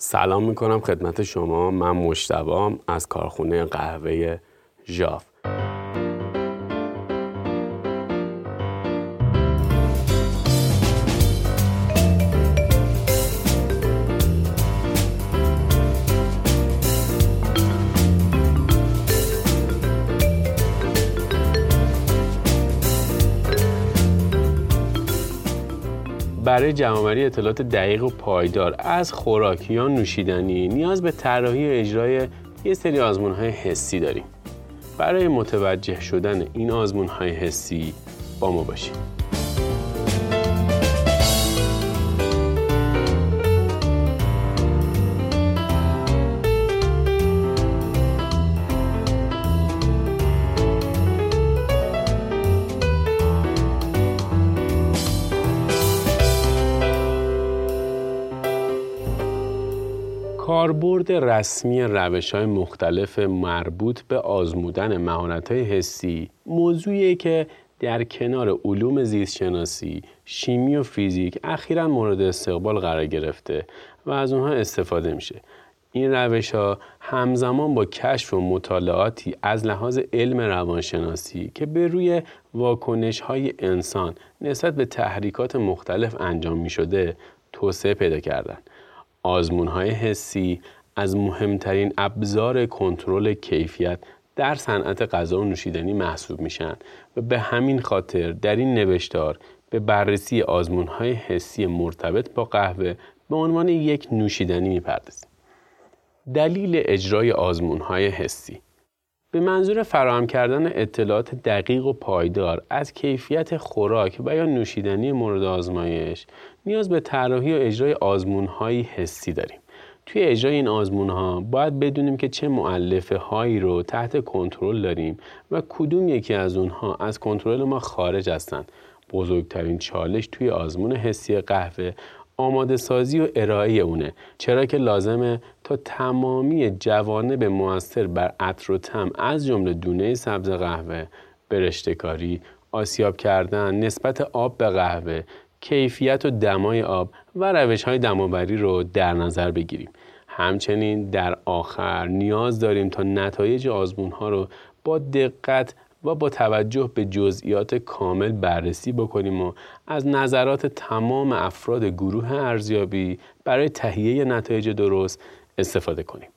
سلام می‌کنم خدمت شما. من مشتبام از کارخونه قهوه ژاف. برای جمعآوری اطلاعات دقیق و پایدار از خوراک یا نوشیدنی نیاز به طراحی و اجرای یه سری آزمون های حسی داریم. برای متوجه شدن این آزمون های حسی با ما باشید. کاربرد رسمی روش های مختلف مربوط به آزمودن مهارت های حسی موضوعیه که در کنار علوم زیستشناسی، شیمی و فیزیک اخیرا مورد استقبال قرار گرفته و از اونها استفاده میشه. این روش ها همزمان با کشف و مطالعاتی از لحاظ علم روانشناسی که به روی واکنش های انسان نسبت به تحریکات مختلف انجام می شده توسعه پیدا کردند. آزمون های حسی از مهمترین ابزار کنترل کیفیت در صنعت غذا و نوشیدنی محسوب میشن و به همین خاطر در این نوشتار به بررسی آزمون های حسی مرتبط با قهوه به عنوان یک نوشیدنی می‌پردازیم. دلیل اجرای آزمون های حسی به منظور فراهم کردن اطلاعات دقیق و پایدار از کیفیت خوراک و یا نوشیدنی مورد آزمایش نیاز به طراحی و اجرای آزمونهایی حسی داریم. توی اجرای این آزمون ها باید بدونیم که چه معلفه هایی رو تحت کنترل داریم و کدوم یکی از اونها از کنترل ما خارج هستند. بزرگترین چالش توی آزمون حسی قهوه آماده سازی و ارائه اونه. چرا که لازمه تا تمامی جوانب موثر بر عطر و تم از جمله دونه سبز قهوه برشتکاری آسیاب کردن نسبت آب به قهوه کیفیت و دمای آب و روش های دماوری رو در نظر بگیریم. همچنین در آخر نیاز داریم تا نتایج آزمون ها رو با دقت و با توجه به جزئیات کامل بررسی بکنیم و از نظرات تمام افراد گروه ارزیابی برای تهیه نتایج درست استفاده کنیم.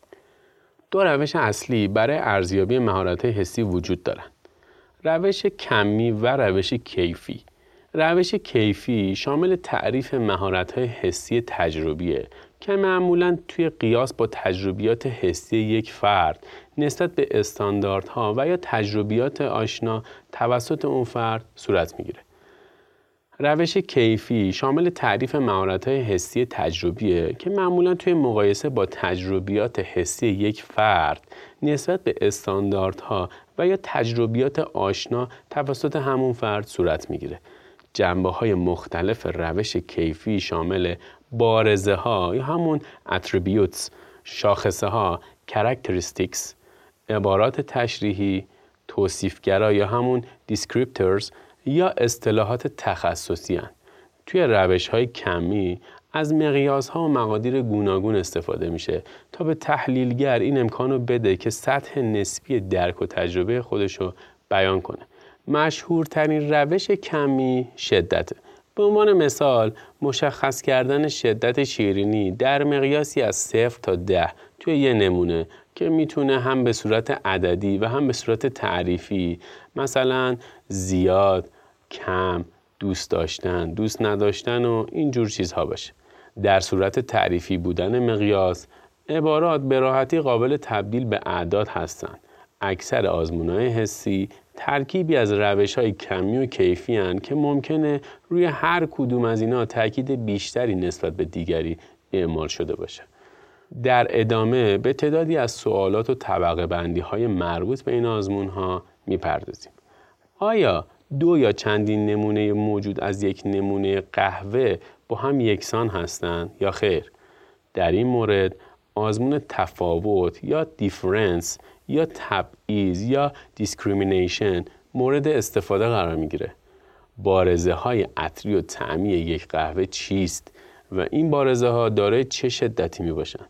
دو روش اصلی برای ارزیابی مهارت حسی وجود دارند. روش کمی و روش کیفی. روش کیفی شامل تعریف مهارت حسی تجربیه که معمولا توی قیاس با تجربیات حسی یک فرد نسبت به استانداردها و یا تجربیات آشنا توسط اون فرد صورت می‌گیره. روش کیفی شامل تعریف مهارت حسی تجربیه که معمولا توی مقایسه با تجربیات حسی یک فرد نسبت به استانداردها و یا تجربیات آشنا توسط همون فرد صورت می‌گیره. جنبه های مختلف روش کیفی شامل بارزه ها یا همون اتریبیوتس شاخصه ها characteristics عبارات تشریحی توصیفگرا یا همون descriptors یا اصطلاحات تخصصی هن. توی روش های کمی از مقیاس ها و مقادیر گوناگون استفاده میشه تا به تحلیلگر این امکان رو بده که سطح نسبی درک و تجربه خودش رو بیان کنه مشهورترین روش کمی شدته به عنوان مثال مشخص کردن شدت شیرینی در مقیاسی از صفر تا ده توی یه نمونه که می‌تونه هم به صورت عددی و هم به صورت تعریفی مثلا زیاد، کم، دوست داشتن، دوست نداشتن و اینجور چیزها باشه. در صورت تعریفی بودن مقیاس عبارات به راحتی قابل تبدیل به اعداد هستند. اکثر آزمونهای حسی ترکیبی از روش های کمی و کیفی هن که ممکنه روی هر کدوم از اینا تاکید بیشتری نسبت به دیگری اعمال شده باشه. در ادامه به تعدادی از سوالات و طبقه بندی های مربوط به این آزمون ها می‌پردازیم. آیا دو یا چندین نمونه موجود از یک نمونه قهوه با هم یکسان هستند یا خیر؟ در این مورد آزمون تفاوت یا difference یا تبعیض یا discrimination مورد استفاده قرار می‌گیره. بارزه های عطری و طعمی یک قهوه چیست و این بارزه ها دارای چه شدتی می باشند؟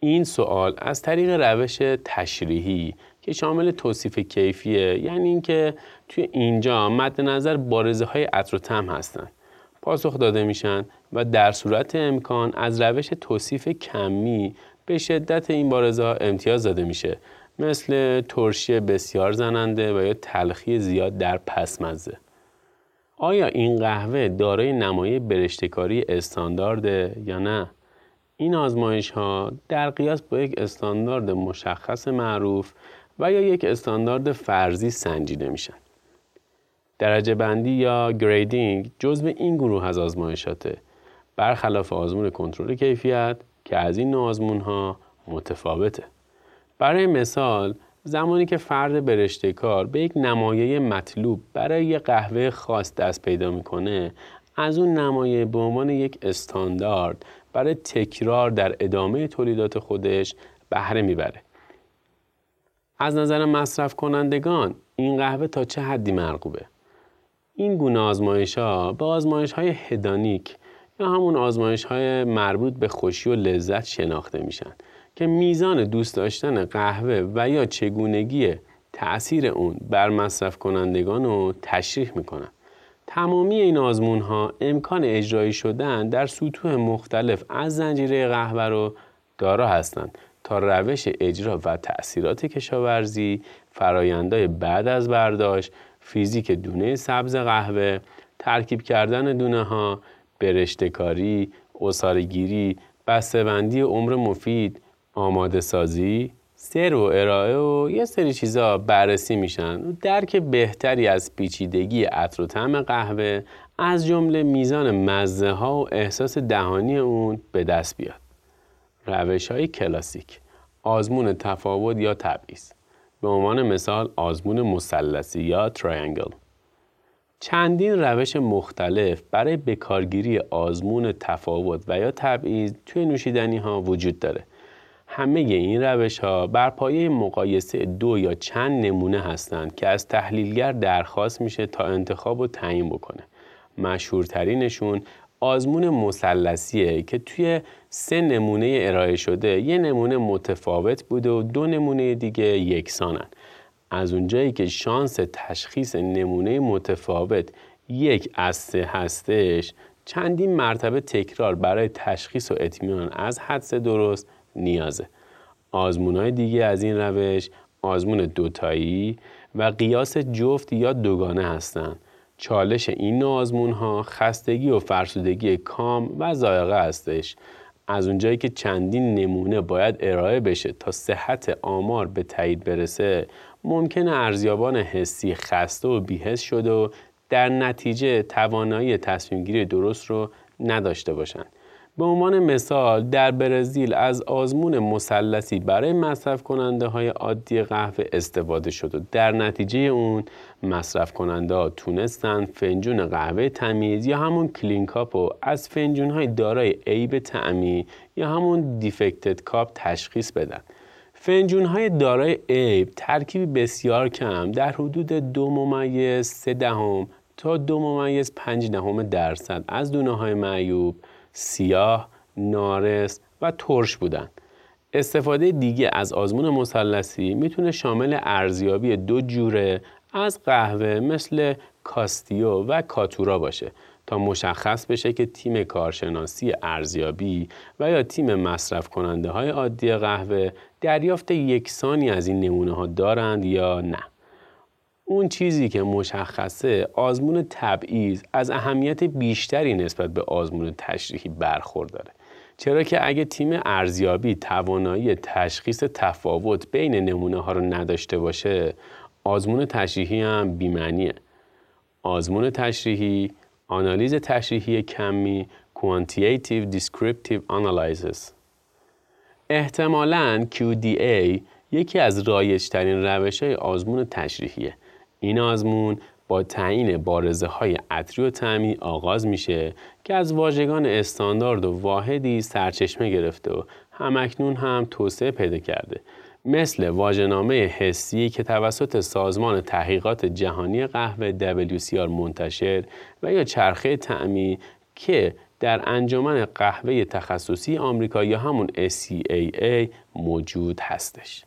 این سوال از طریق روش تشریحی که شامل توصیف کیفیه یعنی اینکه توی اینجا مد نظر بارزه های عطر و تم هستند پاسخ داده میشن و در صورت امکان از روش توصیف کمی به شدت این بارزه ها امتیاز داده میشه مثل ترشی بسیار زننده و یا تلخی زیاد در پسمزه آیا این قهوه دارای نمایه برشتکاری استاندارده یا نه؟ این آزمایش ها در قیاس با یک استاندارد مشخص معروف و یا یک استاندارد فرضی سنجیده میشن. درجه بندی یا گریدینگ جزو این گروه از آزمایشاته برخلاف آزمون کنترل کیفیت که از این نوع آزمون ها متفاوته. برای مثال زمانی که فرد برشته کار به یک نمایه مطلوب برای یک قهوه خاص دست پیدا می‌کنه از اون نمایه به عنوان یک استاندارد برای تکرار در ادامه تولیدات خودش بهره می‌بره. از نظر مصرف کنندگان این قهوه تا چه حدی مرغوبه؟ این گونه آزمایش ها به آزمایش های هدانیک یا همون آزمایش های مربوط به خوشی و لذت شناخته میشن که میزان دوست داشتن قهوه و یا چگونگی تأثیر اون بر مصرف کنندگان رو تشریح می‌کنن. تمامی این آزمون ها امکان اجرایی شدن در سطوح مختلف از زنجیره قهوه رو دارا هستند تا روش اجرا و تأثیرات کشاورزی، فرایندهای بعد از برداشت، فیزیک دونه سبز قهوه، ترکیب کردن دونه ها، برشتکاری، اصارگیری، بسته‌بندی عمر مفید، آماده سازی، سر و ارائه و یه سری چیزا بررسی میشن. درک بهتری از پیچیدگی عطر و طعم قهوه از جمله میزان مزه ها و احساس دهانی اون به دست بیاد. روش های کلاسیک آزمون تفاوت یا تبعیض. به عنوان مثال آزمون مثلثی یا تریانگل چندین روش مختلف برای بکارگیری آزمون تفاوت و یا تبعیض توی نوشیدنی ها وجود داره. همه این روش ها بر پایه مقایسه دو یا چند نمونه هستند که از تحلیلگر درخواست میشه تا انتخاب و تعیین بکنه. مشهورترینشون آزمون مثلثیه که توی سه نمونه ارائه شده یه نمونه متفاوت بوده و دو نمونه دیگه یکسانن. از اونجایی که شانس تشخیص نمونه متفاوت یک از سه هستش چندین مرتبه تکرار برای تشخیص و اطمینان از حدس درست نیازه. آزمون دیگه از این روش آزمون دوتایی و قیاس جفت یا دوگانه هستند چالش این نوع آزمون ها خستگی و فرسودگی کام و زایقه هستش. از اونجایی که چندین نمونه باید ارائه بشه تا صحت آمار به تایید برسه ممکنه ارزیابان حسی خسته و بیهست شده و در نتیجه توانایی تصمیم گیری درست رو نداشته باشند. به عنوان مثال در برزیل از آزمون مثلثی برای مصرف کننده های عادی قهوه استفاده شد و در نتیجه اون مصرف کننده ها تونستن فنجون قهوه تمیز یا همون کلین کاپ و از فنجون های دارای عیب تعمی یا همون دیفکتد کاپ تشخیص بدن. فنجون های دارای عیب ترکیبی بسیار کم در حدود دو ممیز سه دهم تا دو ممیز پنج دهم درصد از دونه های معیوب سیاه، نارس و ترش بودند. استفاده دیگه از آزمون مثلثی می‌تونه شامل ارزیابی دو جوره از قهوه مثل کاستیو و کاتورا باشه تا مشخص بشه که تیم کارشناسی ارزیابی و یا تیم مصرف کننده های عادی قهوه دریافت یکسانی از این نمونه ها دارند یا نه. اون چیزی که مشخصه آزمون تبعیض از اهمیت بیشتری نسبت به آزمون تشریحی برخورداره چرا که اگه تیم ارزیابی توانایی تشخیص تفاوت بین نمونه ها رو نداشته باشه آزمون تشریحی هم بیمنیه آزمون تشریحی آنالیز تشریحی کمی Quantitative Descriptive Analysis. احتمالاً QDA یکی از رایجترین روش های آزمون تشریحیه. این آزمون با تعیین بارزه های عطری و تعمی آغاز میشه که از واژگان استاندارد و واحدی سرچشمه گرفته و همکنون هم توسعه پیدا کرده مثل واژه‌نامه حسی که توسط سازمان تحقیقات جهانی قهوه WCR منتشر و یا چرخه تعمی که در انجمن قهوه تخصصی آمریکا یا همون SCAA موجود هستش.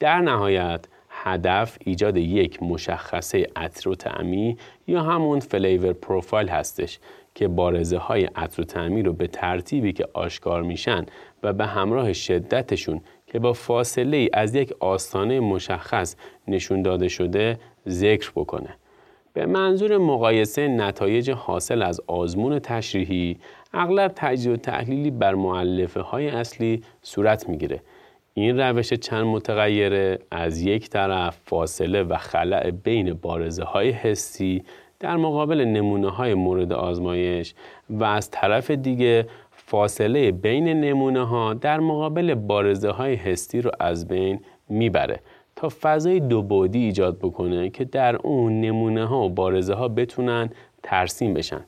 در نهایت هدف ایجاد یک مشخصه عطر و تعمی یا همون فلیور پروفایل هستش که بارزه های عطر و تعمی رو به ترتیبی که آشکار میشن و به همراه شدتشون که با فاصله ای از یک آستانه مشخص نشون داده شده ذکر بکنه. به منظور مقایسه نتایج حاصل از آزمون تشریحی اغلب تجزیه و تحلیلی بر معلفه های اصلی صورت می‌گیره این روش چند متغیره از یک طرف فاصله و خلع بین بارزه های حسی در مقابل نمونه های مورد آزمایش و از طرف دیگه فاصله بین نمونه ها در مقابل بارزه های حسی رو از بین می‌بره تا فضای دو بودی ایجاد بکنه که در اون نمونه ها و بارزه ها بتونن ترسیم بشن.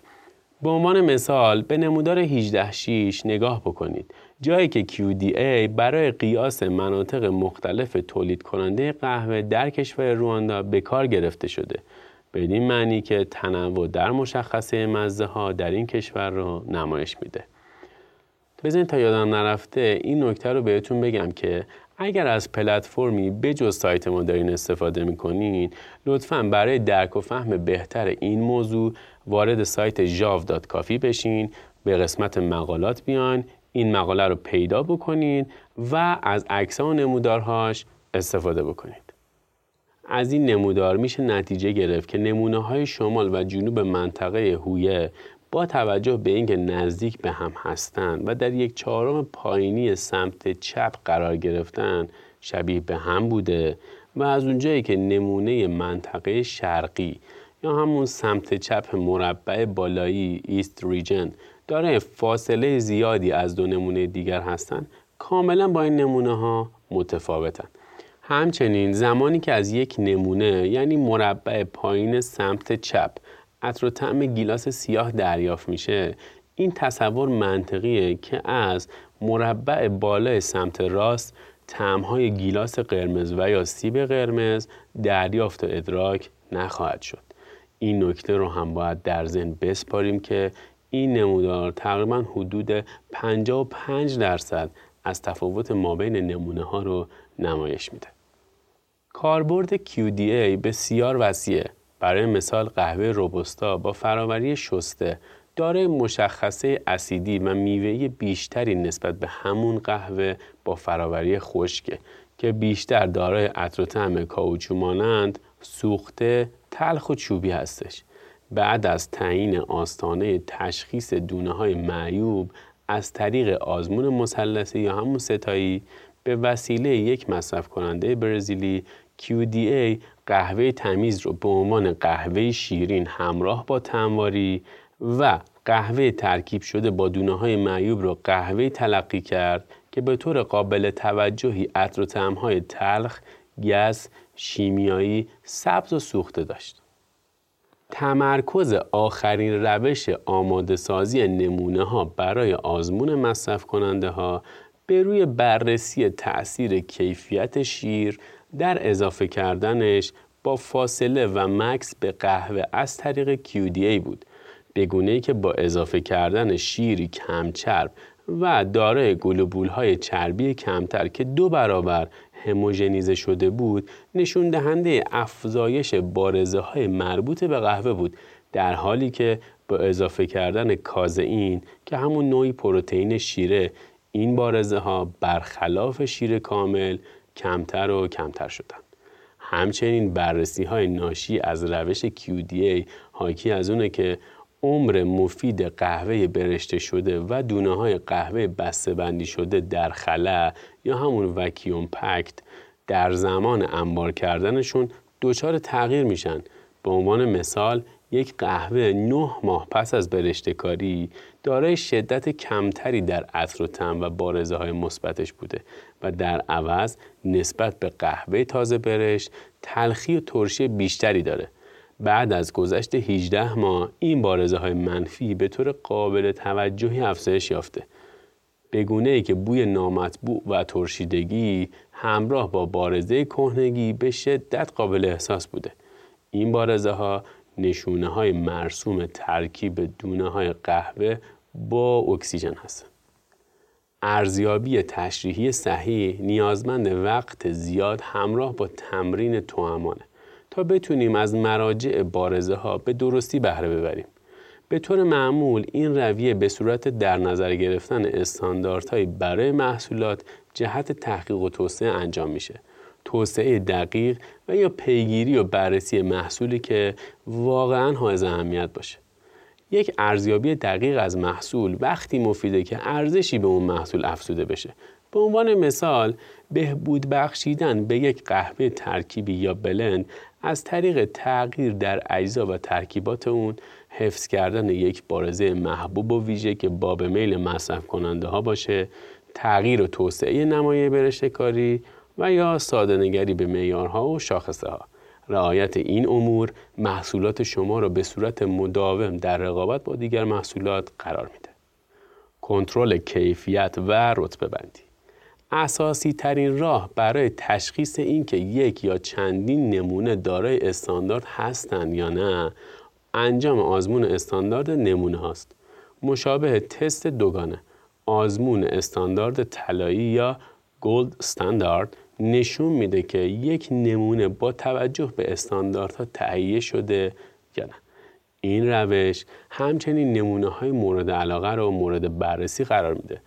به عنوان مثال به نمودار 186 نگاه بکنید. جایی که QDA برای قیاس مناطق مختلف تولید کننده قهوه در کشور رواندا به کار گرفته شده. بدین معنی که تنوع در مشخصه مزه ها در این کشور رو نمایش میده. بزنید تا یادم نرفته این نکته رو بهتون بگم که اگر از پلتفرمی بجز سایت ما دارین استفاده می‌کنین لطفا برای درک و فهم بهتر این موضوع وارد سایت jav.کافی بشین به قسمت مقالات بیان این مقاله رو پیدا بکنین و از عکس و نمودارهاش استفاده بکنید. از این نمودار میشه نتیجه گرفت که نمونه های شمال و جنوب منطقه هویه با توجه به اینکه نزدیک به هم هستند و در یک چهارم پایینی سمت چپ قرار گرفتن شبیه به هم بوده و از اونجایی که نمونه منطقه شرقی یا همون سمت چپ مربع بالایی ایست ریجن داره فاصله زیادی از دو نمونه دیگر هستند کاملا با این نمونه ها متفاوتن. همچنین زمانی که از یک نمونه یعنی مربع پایین سمت چپ عطر و طعم گیلاس سیاه دریافت میشه این تصور منطقیه که از مربع بالای سمت راست طعمهای گیلاس قرمز و یا سیب قرمز دریافت و ادراک نخواهد شد. این نکته رو هم باید در ذهن بسپاریم که این نمودار تقریبا حدود 55 درصد از تفاوت مابین نمونه ها رو نمایش میده. کاربرد QDA بسیار وسیعه برای مثال قهوه روبوستا با فراوری شسته داره مشخصه اسیدی و میوهی بیشتری نسبت به همون قهوه با فراوری خشکه که بیشتر دارای عطر و طعم کاوچو مانند سوخته تلخ و چوبی هستش بعد از تعیین آستانه تشخیص دونه های معیوب از طریق آزمون مثلثی یا همون ستایی به وسیله یک مصرف کننده برزیلی QDA قهوه تمیز رو به عنوان قهوه شیرین همراه با تنواری و قهوه ترکیب شده با دونه های معیوب رو قهوه تلقی کرد که به طور قابل توجهی عطر و تلخ، گس، شیمیایی، سبز و سوخته داشت. تمرکز آخرین روش آماده سازی نمونه ها برای آزمون مصرف کننده ها به روی بررسی تأثیر کیفیت شیر در اضافه کردنش با فاصله و مکس به قهوه از طریق QDA بود. بگونه ای که با اضافه کردن شیری کمچرب و دارای گلوبول های چربی کمتر که دو برابر هموژنیزه شده بود نشون دهنده افزایش بارزه های مربوط به قهوه بود در حالی که با اضافه کردن کازئین که همون نوعی پروتئین شیره این بارزه ها برخلاف شیر کامل کمتر و کمتر شدن. همچنین بررسی های ناشی از روش QDA حاکی از اونه که عمر مفید قهوه برشته شده و دونه های قهوه بسته بندی شده در خلا یا همون وکیوم پکت در زمان انبار کردنشون دچار تغییر میشن. به عنوان مثال یک قهوه نه ماه پس از برشته کاری دارای شدت کمتری در عطر و طعم و بارزه های مثبتش بوده و در عوض نسبت به قهوه تازه برشت تلخی و ترشی بیشتری داره. بعد از گذشت 18 ماه این بارزه های منفی به طور قابل توجهی افزایش یافته. بگونه ای که بوی نامطبوع و ترشیدگی همراه با بارزه کهنگی به شدت قابل احساس بوده. این بارزه ها نشونه های مرسوم ترکیب دونه های قهوه با اکسیژن هست. ارزیابی تشریحی صحیح نیازمند وقت زیاد همراه با تمرین توامانه. تا بتونیم از مراجع بارزه ها به درستی بهره ببریم. به طور معمول این رویه به صورت در نظر گرفتن استانداردهایی برای محصولات جهت تحقیق و توسعه انجام میشه. توسعه دقیق و یا پیگیری و بررسی محصولی که واقعا حائز اهمیت باشه. یک ارزیابی دقیق از محصول وقتی مفیده که ارزشی به اون محصول افزوده بشه. به عنوان مثال بهبود بخشیدن به یک قهوه ترکیبی یا بلند از طریق تغییر در اجزا و ترکیبات اون حفظ کردن یک بارزه محبوب و ویژه که باب میل مصرف کننده ها باشه تغییر و توسعه نمایه برشته کاری و یا ساده نگری به معیارها و شاخصه ها رعایت این امور محصولات شما را به صورت مداوم در رقابت با دیگر محصولات قرار میده. کنترل کیفیت و رتبه بندی اساسی ترین راه برای تشخیص اینکه یک یا چندین نمونه دارای استاندارد هستند یا نه انجام آزمون استاندارد نمونه هاست. مشابه تست دوگانه آزمون استاندارد طلایی یا گولد استاندارد نشون میده که یک نمونه با توجه به استانداردها تهیه شده یا نه. این روش همچنین نمونه های مورد علاقه رو مورد بررسی قرار میده.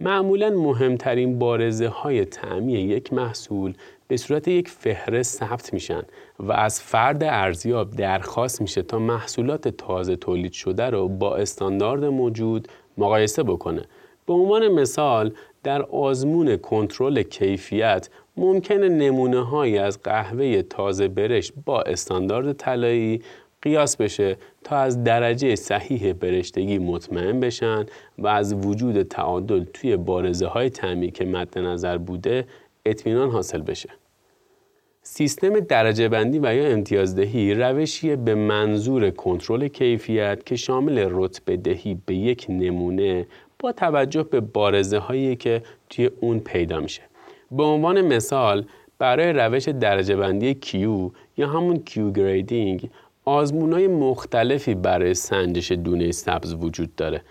معمولا مهمترین بارزه های تعمی یک محصول به صورت یک فهرست ثبت میشن و از فرد ارزیاب درخواست میشه تا محصولات تازه تولید شده رو با استاندارد موجود مقایسه بکنه. به عنوان مثال در آزمون کنترل کیفیت ممکنه نمونه هایی از قهوه تازه برش با استاندارد طلایی قیاس بشه تا از درجه صحیح برشتگی مطمئن بشن و از وجود تعادل توی بارزه های تعمی که مد نظر بوده اطمینان حاصل بشه. سیستم درجه بندی و یا امتیازدهی روشیه به منظور کنترل کیفیت که شامل رتبه دهی به یک نمونه با توجه به بارزه هایی که توی اون پیدا میشه. به عنوان مثال برای روش درجه بندی کیو یا همون کیو گریدینگ آزمون های مختلفی برای سنجش دونه سبز وجود داره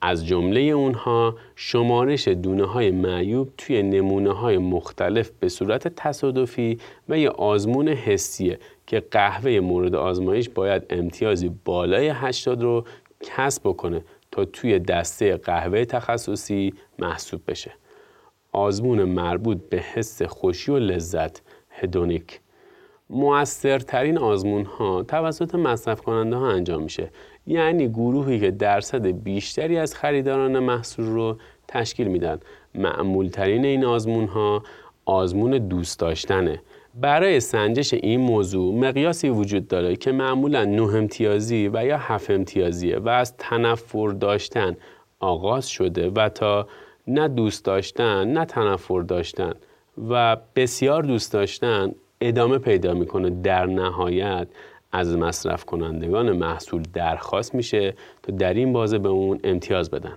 از جمله اونها شمارش دونه های معیوب توی نمونه های مختلف به صورت تصادفی و یا آزمون حسیه که قهوه مورد آزمایش باید امتیازی بالای 80 رو کسب بکنه تا توی دسته قهوه تخصصی محسوب بشه. آزمون مربوط به حس خوشی و لذت هدونیک موثرترین آزمون ها توسط مصرف کننده ها انجام میشه. یعنی گروهی که درصد بیشتری از خریداران محصول رو تشکیل میدن. معمول ترین این آزمون ها آزمون دوست داشتنه. برای سنجش این موضوع مقیاسی وجود داره که معمولا نه امتیازی و یا هفت امتیازیه و از تنفر داشتن آغاز شده و تا نه دوست داشتن نه تنفر داشتن و بسیار دوست داشتن ادامه پیدا می‌کنه. در نهایت از مصرف کنندگان محصول درخواست میشه تا در این بازه به اون امتیاز بدن.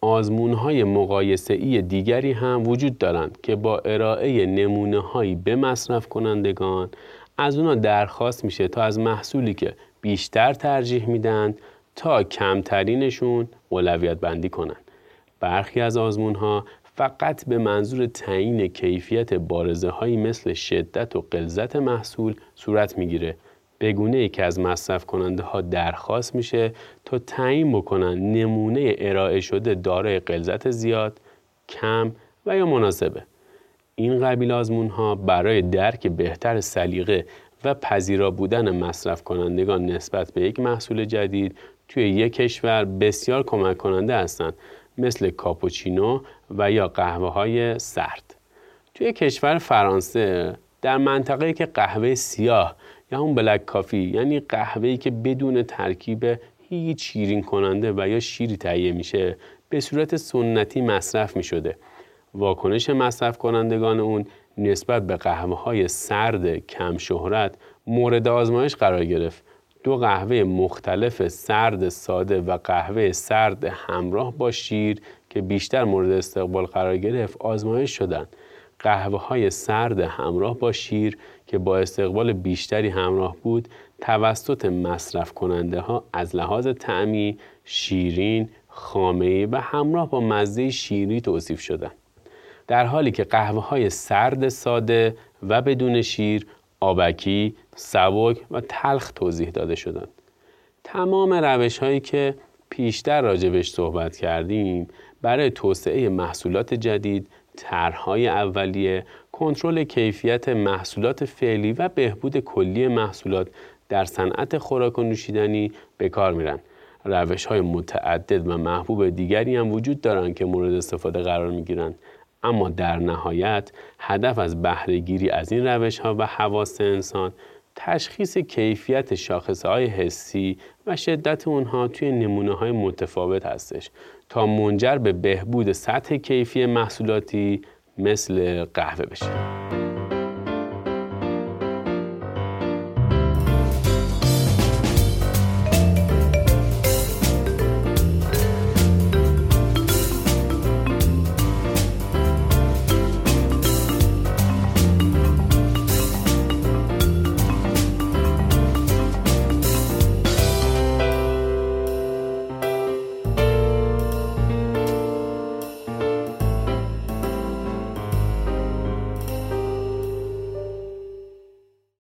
آزمون های مقایسه ای دیگری هم وجود دارند که با ارائه نمونه هایی به مصرف کنندگان از اونا درخواست میشه تا از محصولی که بیشتر ترجیح میدن تا کمترینشون اولویت بندی کنن. برخی از آزمون ها فقط به منظور تعیین کیفیت بارزه هایی مثل شدت و قلزت محصول صورت می‌گیره بگونه ای که از مصرف کننده ها درخواست میشه تا تعیین بکنن نمونه ارائه شده دارای قلزت زیاد، کم و یا مناسبه. این قبیل آزمون ها برای درک بهتر سلیقه و پذیرا بودن مصرف کنندگان نسبت به یک محصول جدید توی یک کشور بسیار کمک کننده هستند مثل کاپوچینو و یا قهوه های سرد. توی کشور فرانسه در منطقه که قهوه سیاه یا اون بلک کافی یعنی قهوه‌ای که بدون ترکیب هیچ شیرین کننده و یا شیری تهیه میشه به صورت سنتی مصرف می‌شده. واکنش مصرف کنندگان اون نسبت به قهوه های سرد کم شهرت مورد آزمایش قرار گرفت. دو قهوه مختلف سرد ساده و قهوه سرد همراه با شیر که بیشتر مورد استقبال قرار گرفت آزمایش شدند. قهوه های سرد همراه با شیر که با استقبال بیشتری همراه بود توسط مصرف کننده ها از لحاظ تعمی شیرین، خامه و همراه با مزه شیری توصیف شدن. در حالی که قهوه های سرد ساده و بدون شیر، آبکی، سبک و تلخ توضیح داده شدند. تمام روش هایی که پیشتر راجبش صحبت کردیم برای توسعه محصولات جدید، طرحهای اولیه، کنترل کیفیت محصولات فعلی و بهبود کلی محصولات در صنعت خوراک و نوشیدنی به کار میرن. روش های متعدد و محبوب دیگری هم وجود دارند که مورد استفاده قرار می اما در نهایت هدف از بهرهگیری از این روش ها و حواس انسان تشخیص کیفیت شاخصه های حسی و شدت اونها توی نمونه های متفاوت هستش تا منجر به بهبود سطح کیفی محصولاتی مثل قهوه بشه.